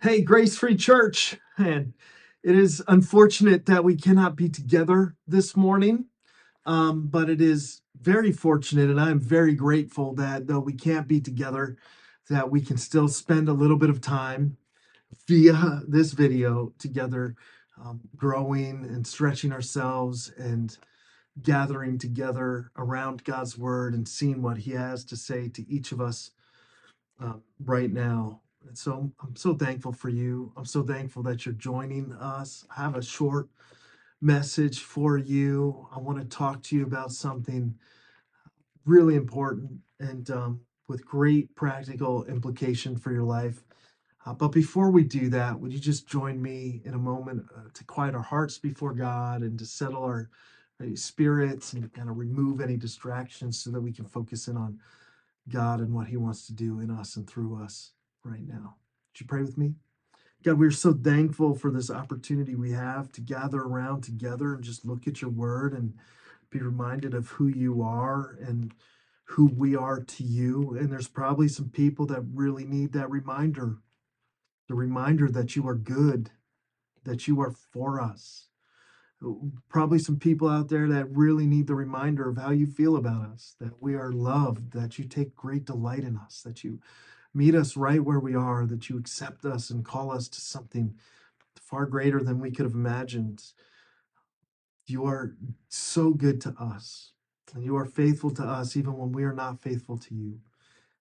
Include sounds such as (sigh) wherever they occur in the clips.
Hey, Grace Free Church. And it is unfortunate that we cannot be together this morning, um, but it is very fortunate, and I'm very grateful that though we can't be together, that we can still spend a little bit of time via this video together, um, growing and stretching ourselves and gathering together around God's Word and seeing what He has to say to each of us uh, right now. And so I'm, so thankful for you. I'm so thankful that you're joining us. I have a short message for you. I want to talk to you about something really important and um, with great practical implication for your life. Uh, but before we do that, would you just join me in a moment uh, to quiet our hearts before God and to settle our uh, spirits and kind of remove any distractions so that we can focus in on God and what He wants to do in us and through us right now. Would you pray with me? God, we're so thankful for this opportunity we have to gather around together and just look at your word and be reminded of who you are and who we are to you. And there's probably some people that really need that reminder the reminder that you are good, that you are for us. Probably some people out there that really need the reminder of how you feel about us, that we are loved, that you take great delight in us, that you meet us right where we are, that you accept us and call us to something far greater than we could have imagined. You are so good to us, and you are faithful to us even when we are not faithful to you.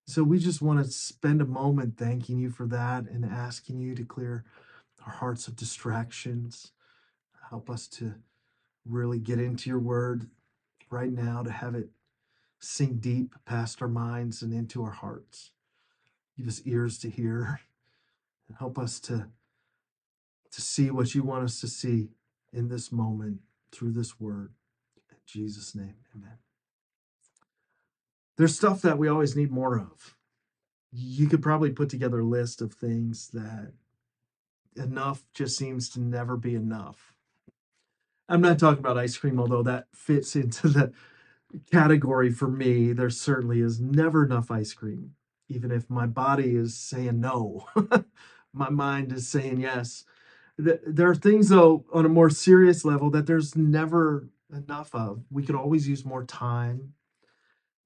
So we just want to spend a moment thanking you for that and asking you to clear our hearts of distractions. Help us to really get into your word right now, to have it sink deep past our minds and into our hearts. Give us ears to hear (laughs) and help us to, to see what you want us to see in this moment through this word. In Jesus' name, amen. There's stuff that we always need more of. You could probably put together a list of things that enough just seems to never be enough. I'm not talking about ice cream, although that fits into the category for me. There certainly is never enough ice cream, even if my body is saying no. (laughs) my mind is saying yes. There are things, though, on a more serious level that there's never enough of. We could always use more time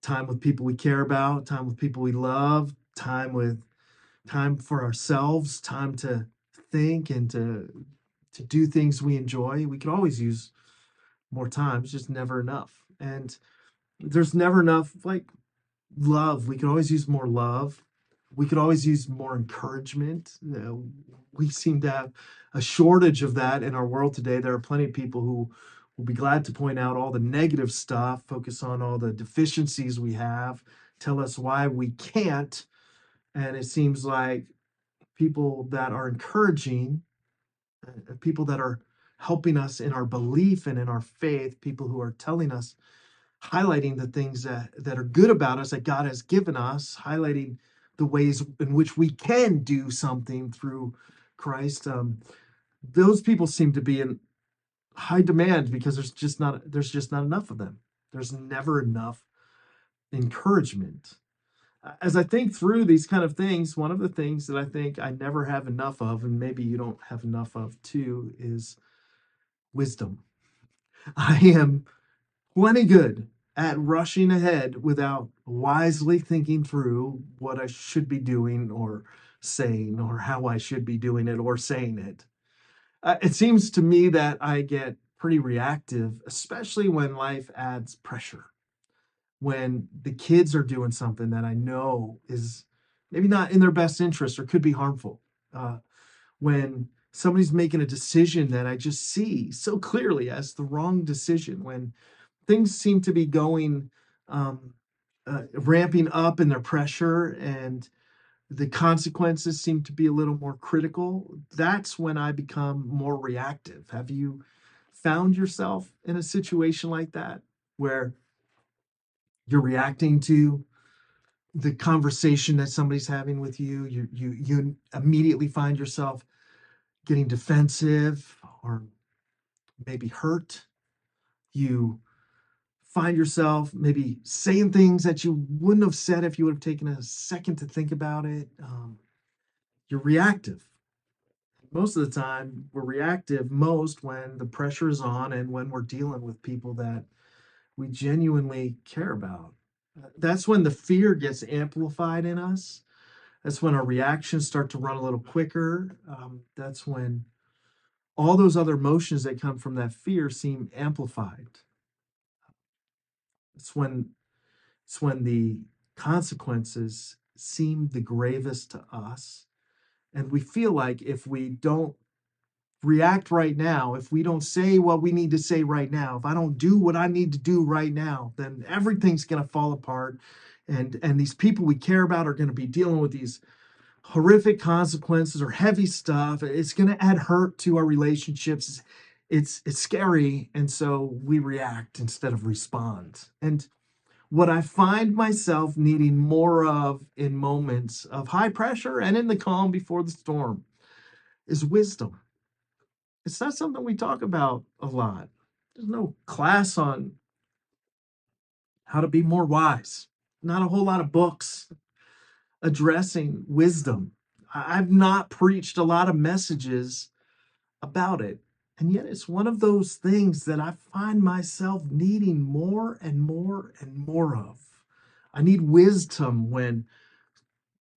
time with people we care about, time with people we love, time with time for ourselves, time to think and to to do things we enjoy. We could always use more time. It's just never enough. And there's never enough like love. We could always use more love. We could always use more encouragement. We seem to have a shortage of that in our world today. There are plenty of people who will be glad to point out all the negative stuff, focus on all the deficiencies we have, tell us why we can't. And it seems like people that are encouraging, uh, people that are helping us in our belief and in our faith, people who are telling us, highlighting the things that, that are good about us that God has given us, highlighting the ways in which we can do something through Christ. Um, those people seem to be in high demand because there's just not there's just not enough of them. There's never enough encouragement. As I think through these kind of things, one of the things that I think I never have enough of, and maybe you don't have enough of too, is wisdom. (laughs) I am plenty good at rushing ahead without wisely thinking through what I should be doing or saying or how I should be doing it or saying it. Uh, it seems to me that I get pretty reactive, especially when life adds pressure. When the kids are doing something that I know is maybe not in their best interest or could be harmful. Uh, when somebody's making a decision that I just see so clearly as the wrong decision, when things seem to be going um, uh, ramping up in their pressure and the consequences seem to be a little more critical, that's when I become more reactive. Have you found yourself in a situation like that where you're reacting to the conversation that somebody's having with you? You you you immediately find yourself getting defensive or maybe hurt. You find yourself maybe saying things that you wouldn't have said if you would have taken a second to think about it. Um, you're reactive. most of the time we're reactive most when the pressure is on and when we're dealing with people that we genuinely care about. Uh, That's when the fear gets amplified in us. That's when our reactions start to run a little quicker. Um, that's when all those other emotions that come from that fear seem amplified. It's when it's when the consequences seem the gravest to us. And we feel like if we don't react right now, if we don't say what we need to say right now, if I don't do what I need to do right now, then everything's going to fall apart. And, and these people we care about are going to be dealing with these horrific consequences or heavy stuff. It's going to add hurt to our relationships. It's, it's scary. And so we react instead of respond. And what I find myself needing more of in moments of high pressure and in the calm before the storm is wisdom. It's not something we talk about a lot. There's no class on how to be more wise, not a whole lot of books addressing wisdom. I've not preached a lot of messages about it. And yet, it's one of those things that I find myself needing more and more and more of. I need wisdom when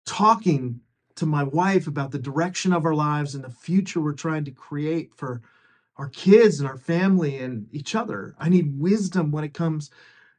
talking to my wife about the direction of our lives and the future we're trying to create for our kids and our family and each other. I need wisdom when it comes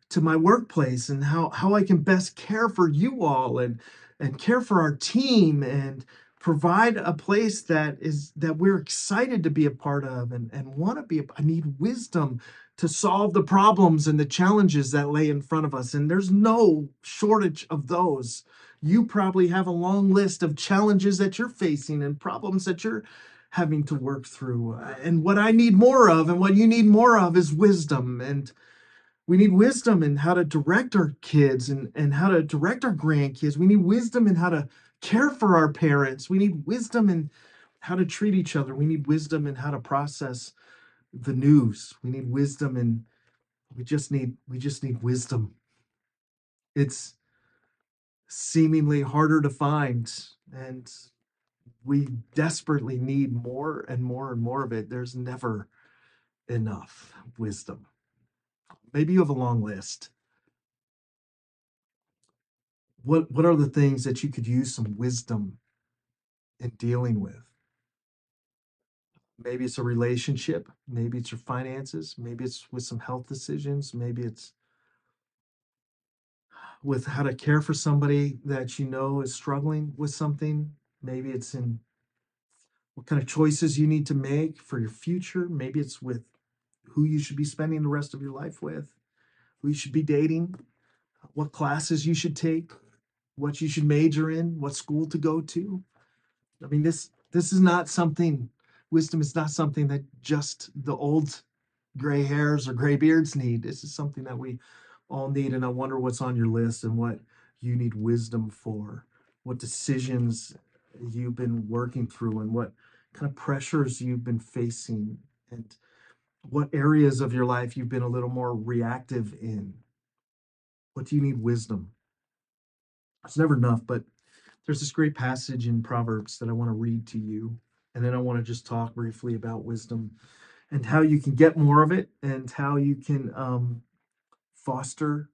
to my workplace and how, how I can best care for you all and and care for our team and provide a place that is that we're excited to be a part of and, and want to be a, I need wisdom to solve the problems and the challenges that lay in front of us. And there's no shortage of those. You probably have a long list of challenges that you're facing and problems that you're having to work through. And what I need more of and what you need more of is wisdom. And we need wisdom in how to direct our kids and, and how to direct our grandkids. We need wisdom in how to care for our parents. We need wisdom in how to treat each other. We need wisdom in how to process the news. We need wisdom and we just need we just need wisdom. It's seemingly harder to find and we desperately need more and more and more of it. There's never enough wisdom. Maybe you have a long list. What what are the things that you could use some wisdom in dealing with? Maybe it's a relationship, maybe it's your finances, maybe it's with some health decisions, maybe it's with how to care for somebody that you know is struggling with something. Maybe it's in what kind of choices you need to make for your future. Maybe it's with who you should be spending the rest of your life with, who you should be dating, what classes you should take, what you should major in, what school to go to. I mean, this this is not something. Wisdom is not something that just the old gray hairs or gray beards need. This is something that we all need. And I wonder what's on your list and what you need wisdom for, what decisions you've been working through, and what kind of pressures you've been facing, and what areas of your life you've been a little more reactive in. What do you need wisdom? It's never enough, but there's this great passage in Proverbs that I want to read to you. And then I want to just talk briefly about wisdom and how you can get more of it and how you can um, foster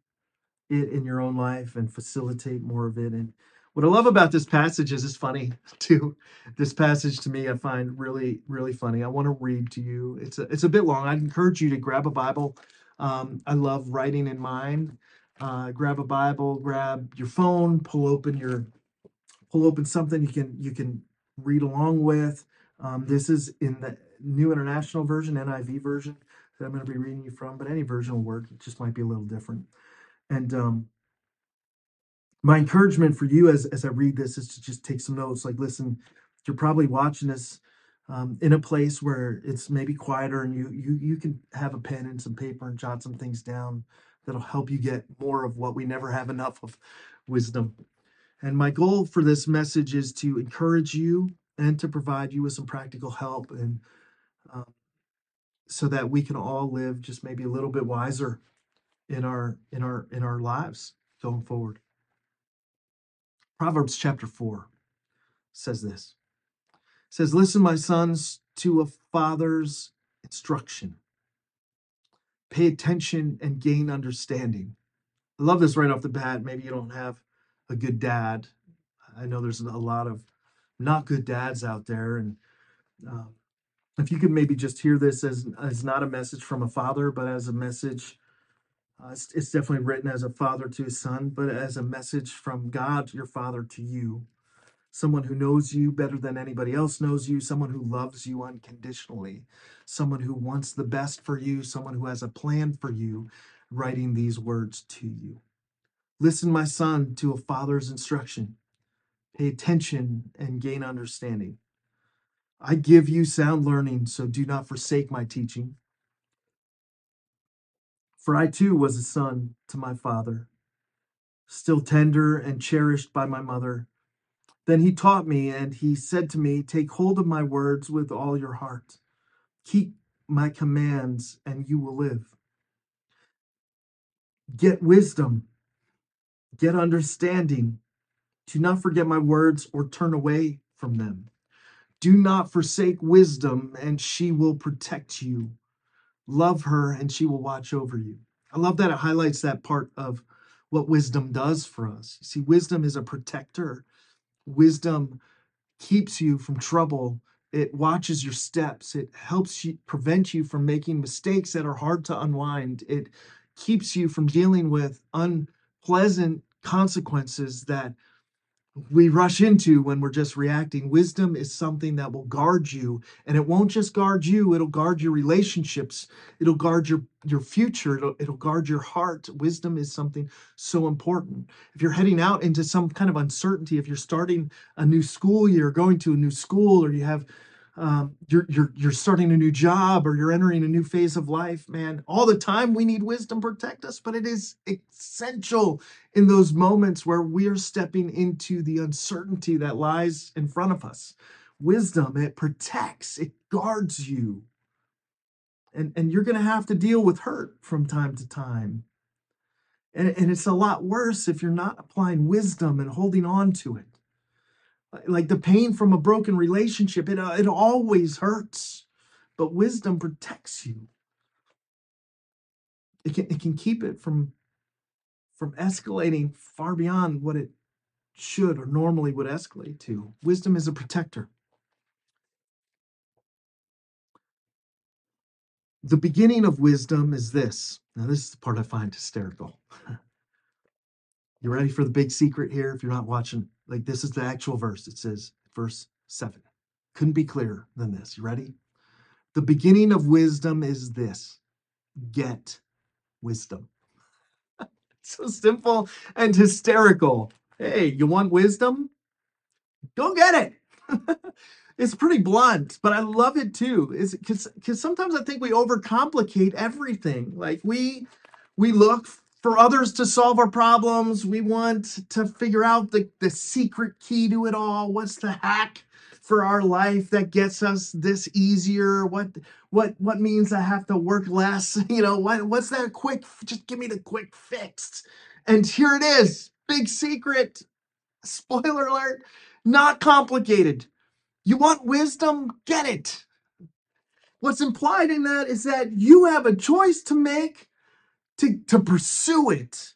it in your own life and facilitate more of it. And what I love about this passage is it's funny (laughs) too. This passage to me I find really really funny. I want to read to you. It's a it's a bit long. I'd encourage you to grab a Bible. Um, I love writing in mind. Uh, grab a Bible, grab your phone, pull open your pull open something you can you can read along with. Um, this is in the New International Version, NIV version that I'm going to be reading you from, but any version will work. It just might be a little different. And um, my encouragement for you as as I read this is to just take some notes. Like, listen, you're probably watching this um, in a place where it's maybe quieter, and you you you can have a pen and some paper and jot some things down that'll help you get more of what we never have enough of wisdom. And my goal for this message is to encourage you and to provide you with some practical help, and um, so that we can all live just maybe a little bit wiser in our in our in our lives going forward. Proverbs chapter 4 says this says, Listen, my sons, to a father's instruction. Pay attention and gain understanding. I love this right off the bat. Maybe you don't have a good dad. I know there's a lot of not good dads out there. And um, if you could maybe just hear this as, as not a message from a father, but as a message, uh, it's, it's definitely written as a father to his son, but as a message from God, your father, to you someone who knows you better than anybody else knows you, someone who loves you unconditionally, someone who wants the best for you, someone who has a plan for you, writing these words to you. Listen, my son, to a father's instruction. Pay attention and gain understanding. I give you sound learning, so do not forsake my teaching. For I too was a son to my father, still tender and cherished by my mother. Then he taught me, and he said to me, Take hold of my words with all your heart. Keep my commands, and you will live. Get wisdom, get understanding. Do not forget my words or turn away from them. Do not forsake wisdom, and she will protect you. Love her, and she will watch over you. I love that it highlights that part of what wisdom does for us. You see, wisdom is a protector Wisdom keeps you from trouble. It watches your steps. It helps you prevent you from making mistakes that are hard to unwind. It keeps you from dealing with unpleasant consequences that we rush into when we're just reacting. Wisdom is something that will guard you, and it won't just guard you, it'll guard your relationships, it'll guard your, your future, it'll, it'll guard your heart. Wisdom is something so important. If you're heading out into some kind of uncertainty, if you're starting a new school year, going to a new school, or you have um, you're you're you're starting a new job or you're entering a new phase of life, man. All the time we need wisdom protect us, but it is essential in those moments where we are stepping into the uncertainty that lies in front of us. Wisdom it protects, it guards you, and and you're going to have to deal with hurt from time to time. And, and it's a lot worse if you're not applying wisdom and holding on to it like the pain from a broken relationship it, uh, it always hurts but wisdom protects you. It can, it can keep it from from escalating far beyond what it should or normally would escalate to. Wisdom is a protector. The beginning of wisdom is this. Now this is the part i find hysterical (laughs) you ready for the big secret here if you're not watching like this is the actual verse. It says, verse 7. Couldn't be clearer than this. You ready? The beginning of wisdom is this get wisdom. (laughs) so simple and hysterical. Hey, you want wisdom? Go get it. (laughs) it's pretty blunt, but I love it too. Is because because sometimes I think we overcomplicate everything. Like we we look for others to solve our problems. We want to figure out the, the secret key to it all. What's the hack for our life that gets us this easier? What what what means I have to work less? (laughs) You know, what what's that quick just give me the quick fix. And here it is. Big secret. Spoiler alert. Not complicated. You want wisdom? Get it. What's implied in that is that you have a choice to make to, to pursue it.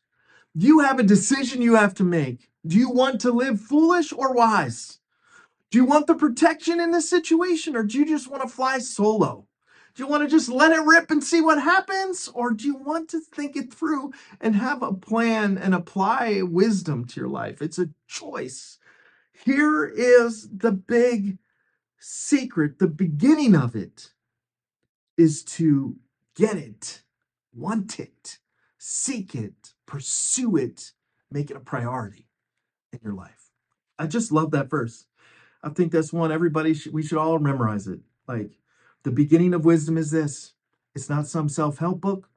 You have a decision you have to make. Do you want to live foolish or wise? Do you want the protection in this situation or do you just want to fly solo? Do you want to just let it rip and see what happens? Or do you want to think it through and have a plan and apply wisdom to your life? It's a choice. Here is the big secret, the beginning of it is to get it want it, seek it, pursue it, make it a priority in your life. I just love that verse. I think that's one everybody should, we should all memorize it. Like the beginning of wisdom is this. It's not some self-help book.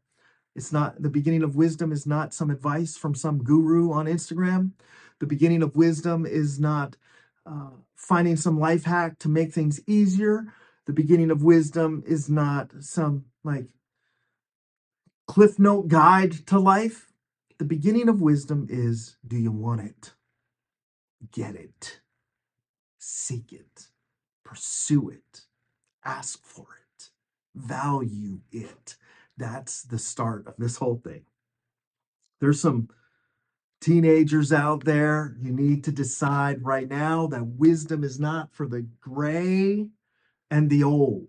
It's not the beginning of wisdom is not some advice from some guru on Instagram. The beginning of wisdom is not uh, finding some life hack to make things easier. The beginning of wisdom is not some like Cliff Note Guide to Life. The beginning of wisdom is do you want it? Get it. Seek it. pursue it, ask for it, value it. That's the start of this whole thing. There's some teenagers out there. You need to decide right now that wisdom is not for the gray and the old.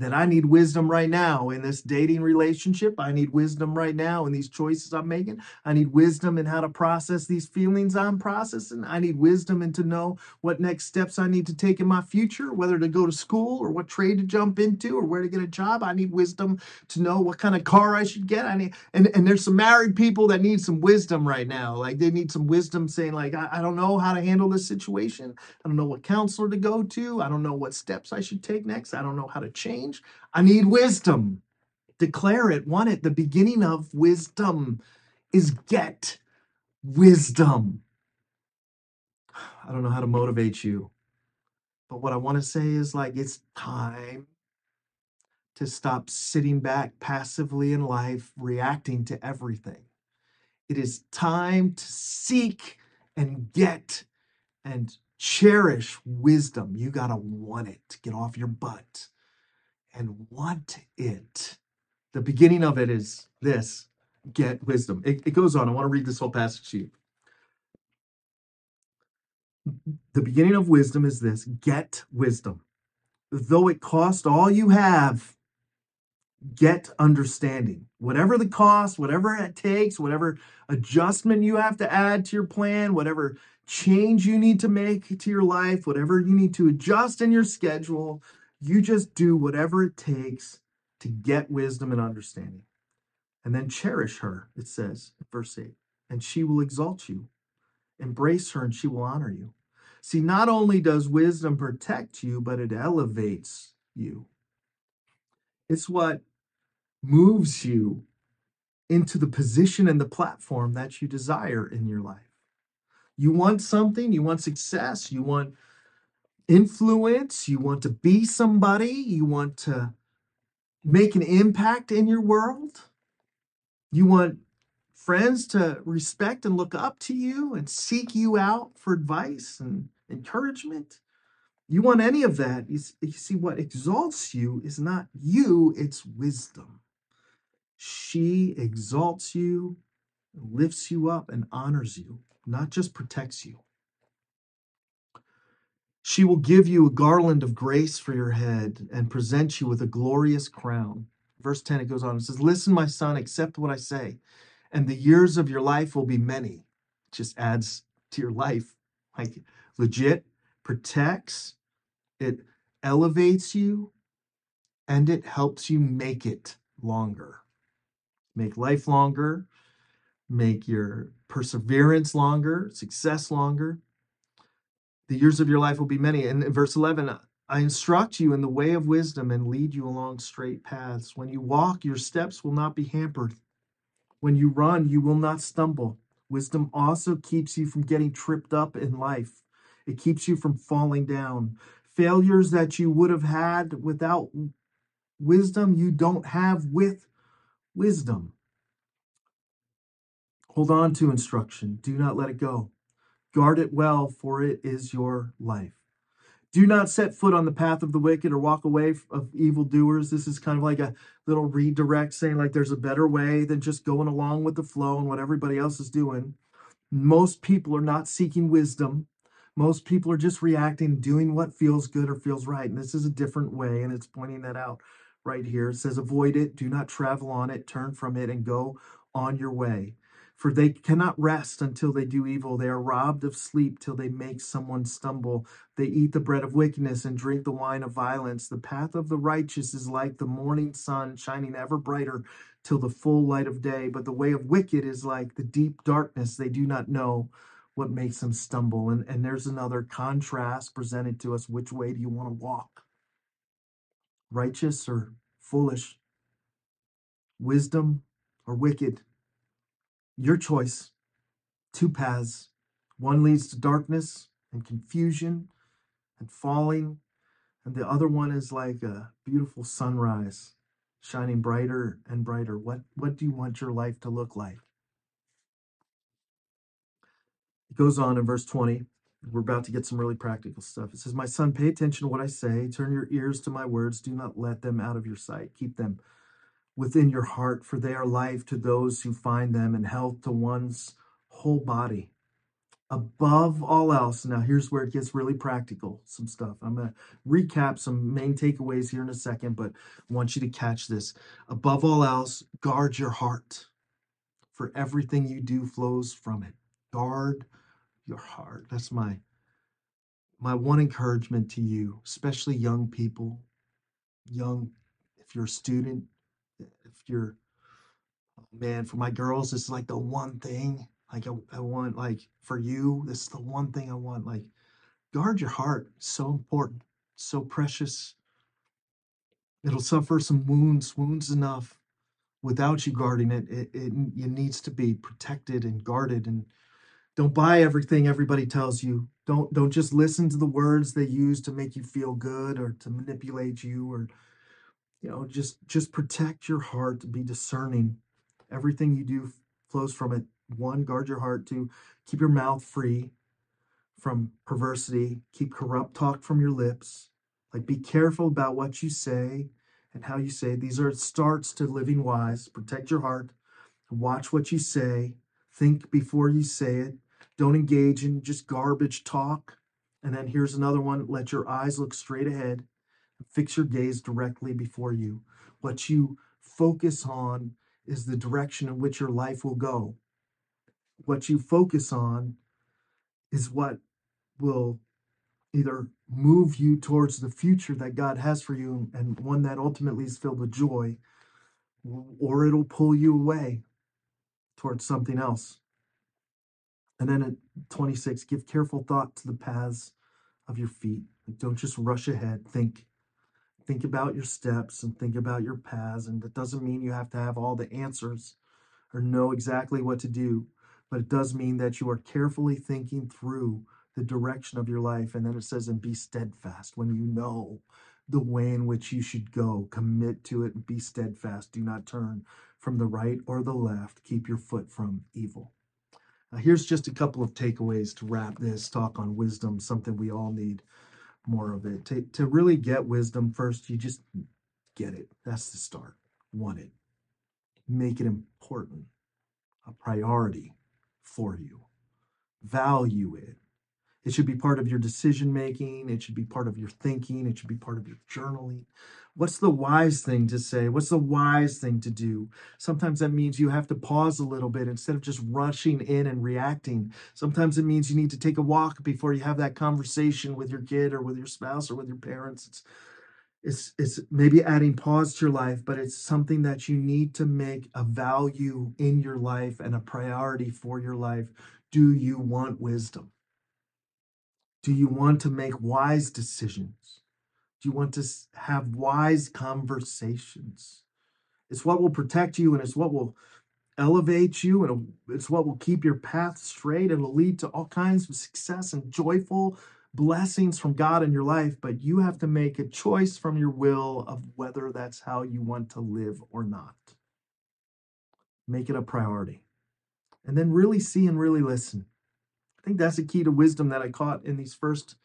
That I need wisdom right now in this dating relationship. I need wisdom right now in these choices I'm making. I need wisdom in how to process these feelings I'm processing. I need wisdom and to know what next steps I need to take in my future, whether to go to school or what trade to jump into or where to get a job. I need wisdom to know what kind of car I should get. I need and, and there's some married people that need some wisdom right now. Like they need some wisdom saying, like, I, I don't know how to handle this situation. I don't know what counselor to go to. I don't know what steps I should take next. I don't know how to change. I need wisdom. Declare it, want it. The beginning of wisdom is get wisdom. I don't know how to motivate you, but what I want to say is like it's time to stop sitting back passively in life, reacting to everything. It is time to seek and get and cherish wisdom. You got to want it. Get off your butt and want it. The beginning of it is this get wisdom. It, it goes on. I want to read this whole passage to you. The beginning of wisdom is this get wisdom. Though it cost all you have, get understanding. Whatever the cost, whatever it takes, whatever adjustment you have to add to your plan, whatever change you need to make to your life, whatever you need to adjust in your schedule, you just do whatever it takes to get wisdom and understanding. And then cherish her, it says, verse 8, and she will exalt you. Embrace her and she will honor you. See, not only does wisdom protect you, but it elevates you. It's what moves you into the position and the platform that you desire in your life. You want something, you want success, you want influence, you want to be somebody, you want to make an impact in your world, you want friends to respect and look up to you and seek you out for advice and encouragement. You want any of that. You, you see, what exalts you is not you, it's wisdom. She exalts you, lifts you up, and honors you, not just protects you. She will give you a garland of grace for your head and present you with a glorious crown. Verse 10, it goes on. It says, Listen, my son, accept what I say, and the years of your life will be many. It just adds to your life. Like legit, protects, it elevates you, and it helps you make it longer. Make life longer, make your perseverance longer, success longer the years of your life will be many. And in verse 11, I instruct you in the way of wisdom and lead you along straight paths. When you walk, your steps will not be hampered. When you run, you will not stumble. Wisdom also keeps you from getting tripped up in life, it keeps you from falling down. Failures that you would have had without wisdom, you don't have with wisdom. Hold on to instruction, do not let it go. Guard it well, for it is your life. Do not set foot on the path of the wicked or walk away of evildoers. This is kind of like a little redirect saying, like, there's a better way than just going along with the flow and what everybody else is doing. Most people are not seeking wisdom. Most people are just reacting, doing what feels good or feels right. And this is a different way, and it's pointing that out right here. It says, Avoid it, do not travel on it, turn from it, and go on your way for they cannot rest until they do evil. They are robbed of sleep till they make someone stumble. They eat the bread of wickedness and drink the wine of violence. The path of the righteous is like the morning sun, shining ever brighter till the full light of day. But the way of wicked is like the deep darkness. They do not know what makes them stumble. And, and there's another contrast presented to us. Which way do you want to walk? Righteous or foolish? Wisdom or wicked? Your choice. Two paths. One leads to darkness and confusion and falling, and the other one is like a beautiful sunrise, shining brighter and brighter. What, what do you want your life to look like? It goes on in verse 20. we're about to get some really practical stuff. It says, My son, pay attention to what I say. Turn your ears to my words. Do not let them out of your sight. Keep them within your heart, for they are life to those who find them and health to one's whole body. Above all else, now here's where it gets really practical some stuff. I'm going to recap some main takeaways here in a second, but I want you to catch this. Above all else, guard your heart, for everything you do flows from it. Guard your heart. That's my my one encouragement to you, especially young people, young if you're a student, if you're oh man, for my girls, this is like the one thing. Like I, I want like for you, this is the one thing I want. Like guard your heart. So important, so precious. It'll suffer some wounds, wounds enough. Without you guarding it, it, it, it needs to be protected and guarded and don't buy everything everybody tells you. Don't don't just listen to the words they use to make you feel good or to manipulate you or you know, just just protect your heart, be discerning. Everything you do flows from it. One, guard your heart. Two, keep your mouth free from perversity. Keep corrupt talk from your lips. Like be careful about what you say and how you say. These are starts to living wise. Protect your heart. Watch what you say. Think before you say it. Don't engage in just garbage talk. And then here's another one let your eyes look straight ahead. Fix your gaze directly before you. What you focus on is the direction in which your life will go. What you focus on is what will either move you towards the future that God has for you and one that ultimately is filled with joy, or it'll pull you away towards something else. And then at 26, give careful thought to the paths of your feet. Don't just rush ahead. Think. Think about your steps and think about your paths. And that doesn't mean you have to have all the answers or know exactly what to do, but it does mean that you are carefully thinking through the direction of your life. And then it says, and be steadfast when you know the way in which you should go. Commit to it and be steadfast. Do not turn from the right or the left. Keep your foot from evil. Uh, here's just a couple of takeaways to wrap this talk on wisdom, something we all need more of it. To, to really get wisdom, first, you just get it. That's the start. Want it. Make it important, a priority for you. Value it. It should be part of your decision making. It should be part of your thinking. It should be part of your journaling. What's the wise thing to say? What's the wise thing to do? Sometimes that means you have to pause a little bit instead of just rushing in and reacting. Sometimes it means you need to take a walk before you have that conversation with your kid or with your spouse or with your parents. It's it's it's maybe adding pause to your life, but it's something that you need to make a value in your life and a priority for your life. Do you want wisdom? Do you want to make wise decisions? Do you want to have wise conversations? It's what will protect you and it's what will elevate you and it's what will keep your path straight. It'll lead to all kinds of success and joyful blessings from God in your life, but you have to make a choice from your will of whether that's how you want to live or not. Make it a priority. And then really see and really listen. I think that's the key to wisdom that I caught in these first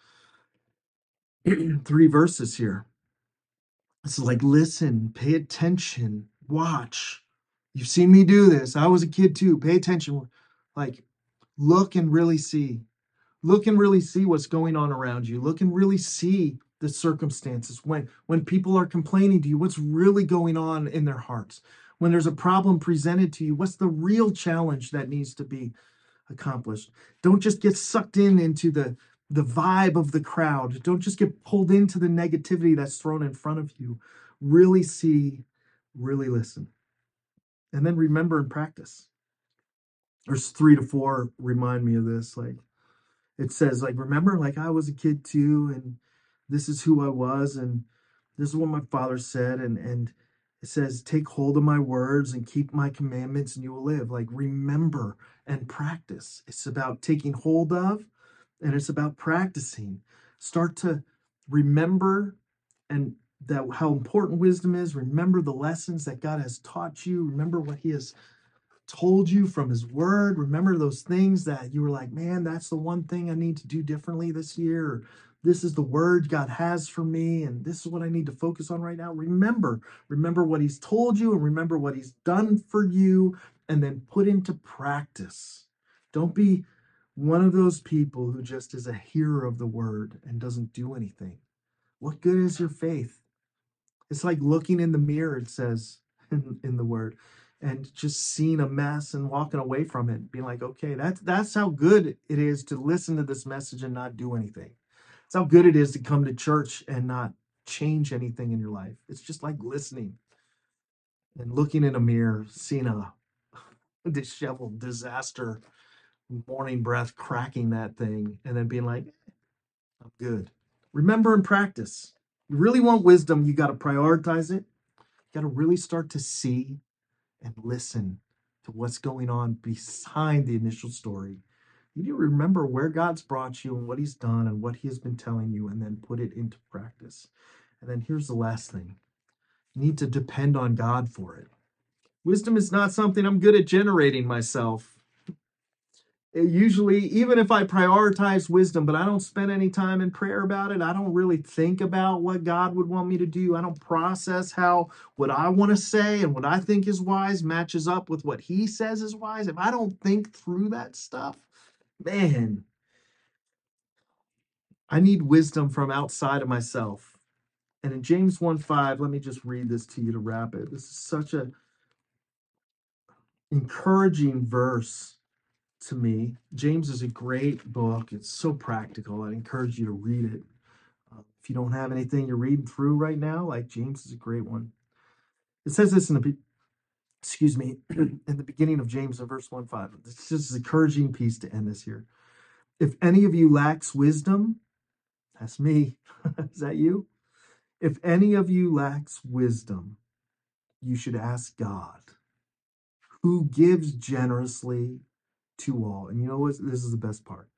(clears throat) three verses here. It's like listen, pay attention, watch. You've seen me do this. I was a kid too. Pay attention. Like look and really see. Look and really see what's going on around you. Look and really see the circumstances. When when people are complaining to you, what's really going on in their hearts? When there's a problem presented to you, what's the real challenge that needs to be accomplished. Don't just get sucked in into the the vibe of the crowd. Don't just get pulled into the negativity that's thrown in front of you. Really see, really listen. And then remember and practice. There's three to four remind me of this. Like it says, like, remember, like I was a kid too, and this is who I was, and this is what my father said, and and it says, Take hold of my words and keep my commandments, and you will live. Like, remember and practice. It's about taking hold of and it's about practicing. Start to remember and that how important wisdom is. Remember the lessons that God has taught you. Remember what He has told you from his word. Remember those things that you were like, man, that's the one thing I need to do differently this year. This is the word God has for me, and this is what I need to focus on right now. Remember, remember what he's told you, and remember what he's done for you, and then put into practice. Don't be one of those people who just is a hearer of the word and doesn't do anything. What good is your faith? It's like looking in the mirror, it says (laughs) in, in the word, and just seeing a mess and walking away from it, being like, okay, that's that's how good it is to listen to this message and not do anything. It's how good it is to come to church and not change anything in your life. It's just like listening and looking in a mirror, seeing a (laughs) disheveled disaster, morning breath cracking that thing, and then being like, eh, I'm good. Remember and practice. You really want wisdom, you got to prioritize it. You got to really start to see and listen to what's going on behind the initial story. You need to remember where God's brought you and what He's done and what He has been telling you, and then put it into practice. And then here's the last thing you need to depend on God for it. Wisdom is not something I'm good at generating myself usually even if i prioritize wisdom but i don't spend any time in prayer about it i don't really think about what god would want me to do i don't process how what i want to say and what i think is wise matches up with what he says is wise if i don't think through that stuff man i need wisdom from outside of myself and in james 1 5 let me just read this to you to wrap it this is such a encouraging verse to me. James is a great book. It's so practical. I encourage you to read it. Uh, if you don't have anything you're reading through right now, like James is a great one. It says this in the excuse me (clears throat) in the beginning of James in verse 1 5. This is an encouraging piece to end this here. If any of you lacks wisdom, that's me. (laughs) is that you? If any of you lacks wisdom, you should ask God, who gives generously to all. And you know what? This is the best part.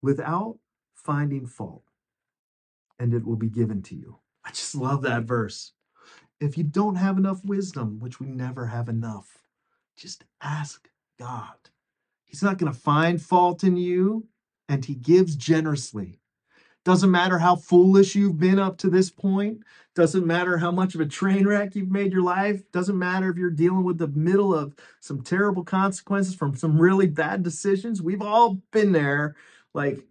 Without finding fault, and it will be given to you. I just love that verse. If you don't have enough wisdom, which we never have enough, just ask God. He's not going to find fault in you, and He gives generously. Doesn't matter how foolish you've been up to this point. Doesn't matter how much of a train wreck you've made your life. Doesn't matter if you're dealing with the middle of some terrible consequences from some really bad decisions. We've all been there. Like,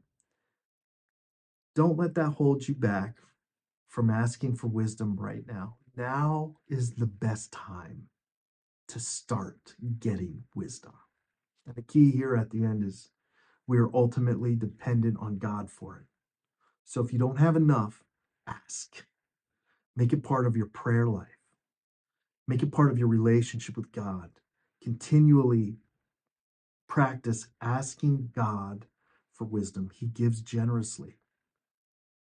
don't let that hold you back from asking for wisdom right now. Now is the best time to start getting wisdom. And the key here at the end is we are ultimately dependent on God for it. So if you don't have enough, ask. Make it part of your prayer life. Make it part of your relationship with God. Continually practice asking God for wisdom. He gives generously.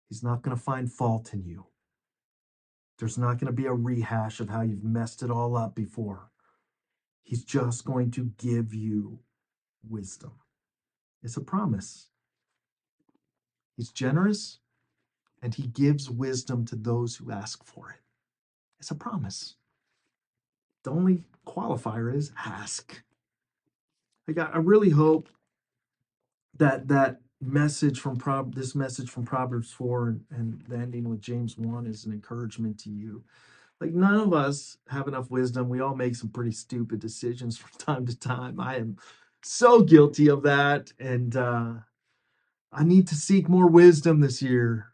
He's not going to find fault in you. There's not going to be a rehash of how you've messed it all up before. He's just going to give you wisdom. It's a promise. He's generous and he gives wisdom to those who ask for it. It's a promise. The only qualifier is ask. I got I really hope that that message from Prob this message from Proverbs 4 and, and the ending with James 1 is an encouragement to you. Like none of us have enough wisdom. We all make some pretty stupid decisions (laughs) from time to time. I am so guilty of that. And uh I need to seek more wisdom this year,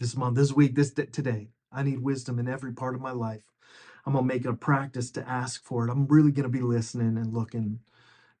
this month, this week, this today. I need wisdom in every part of my life. I'm gonna make it a practice to ask for it. I'm really gonna be listening and looking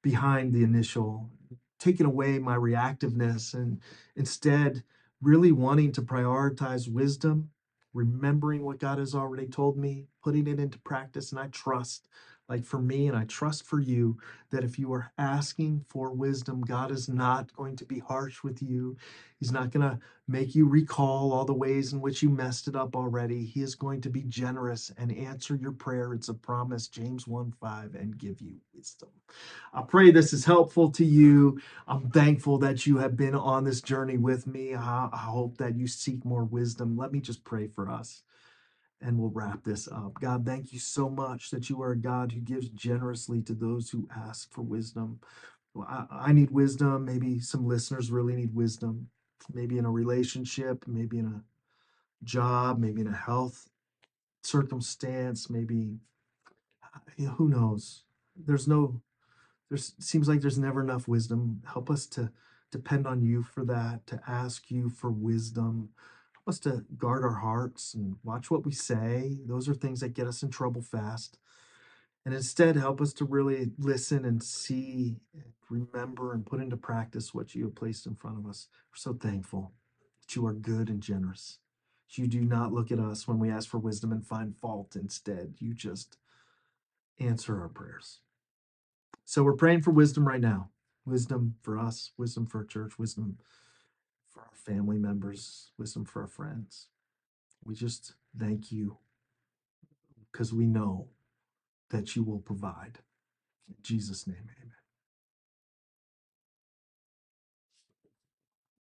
behind the initial, taking away my reactiveness and instead really wanting to prioritize wisdom, remembering what God has already told me, putting it into practice, and I trust like for me, and I trust for you, that if you are asking for wisdom, God is not going to be harsh with you. He's not going to make you recall all the ways in which you messed it up already. He is going to be generous and answer your prayer. It's a promise, James 1 5, and give you wisdom. I pray this is helpful to you. I'm thankful that you have been on this journey with me. I, I hope that you seek more wisdom. Let me just pray for us. And we'll wrap this up. God, thank you so much that you are a God who gives generously to those who ask for wisdom. I, I need wisdom. Maybe some listeners really need wisdom. Maybe in a relationship, maybe in a job, maybe in a health circumstance, maybe you know, who knows. There's no there seems like there's never enough wisdom. Help us to depend on you for that, to ask you for wisdom. Us to guard our hearts and watch what we say. Those are things that get us in trouble fast. And instead, help us to really listen and see, remember, and put into practice what you have placed in front of us. We're so thankful that you are good and generous. You do not look at us when we ask for wisdom and find fault. Instead, you just answer our prayers. So we're praying for wisdom right now wisdom for us, wisdom for our church, wisdom for our family members, wisdom for our friends. We just thank you because we know that you will provide. In Jesus' name, amen.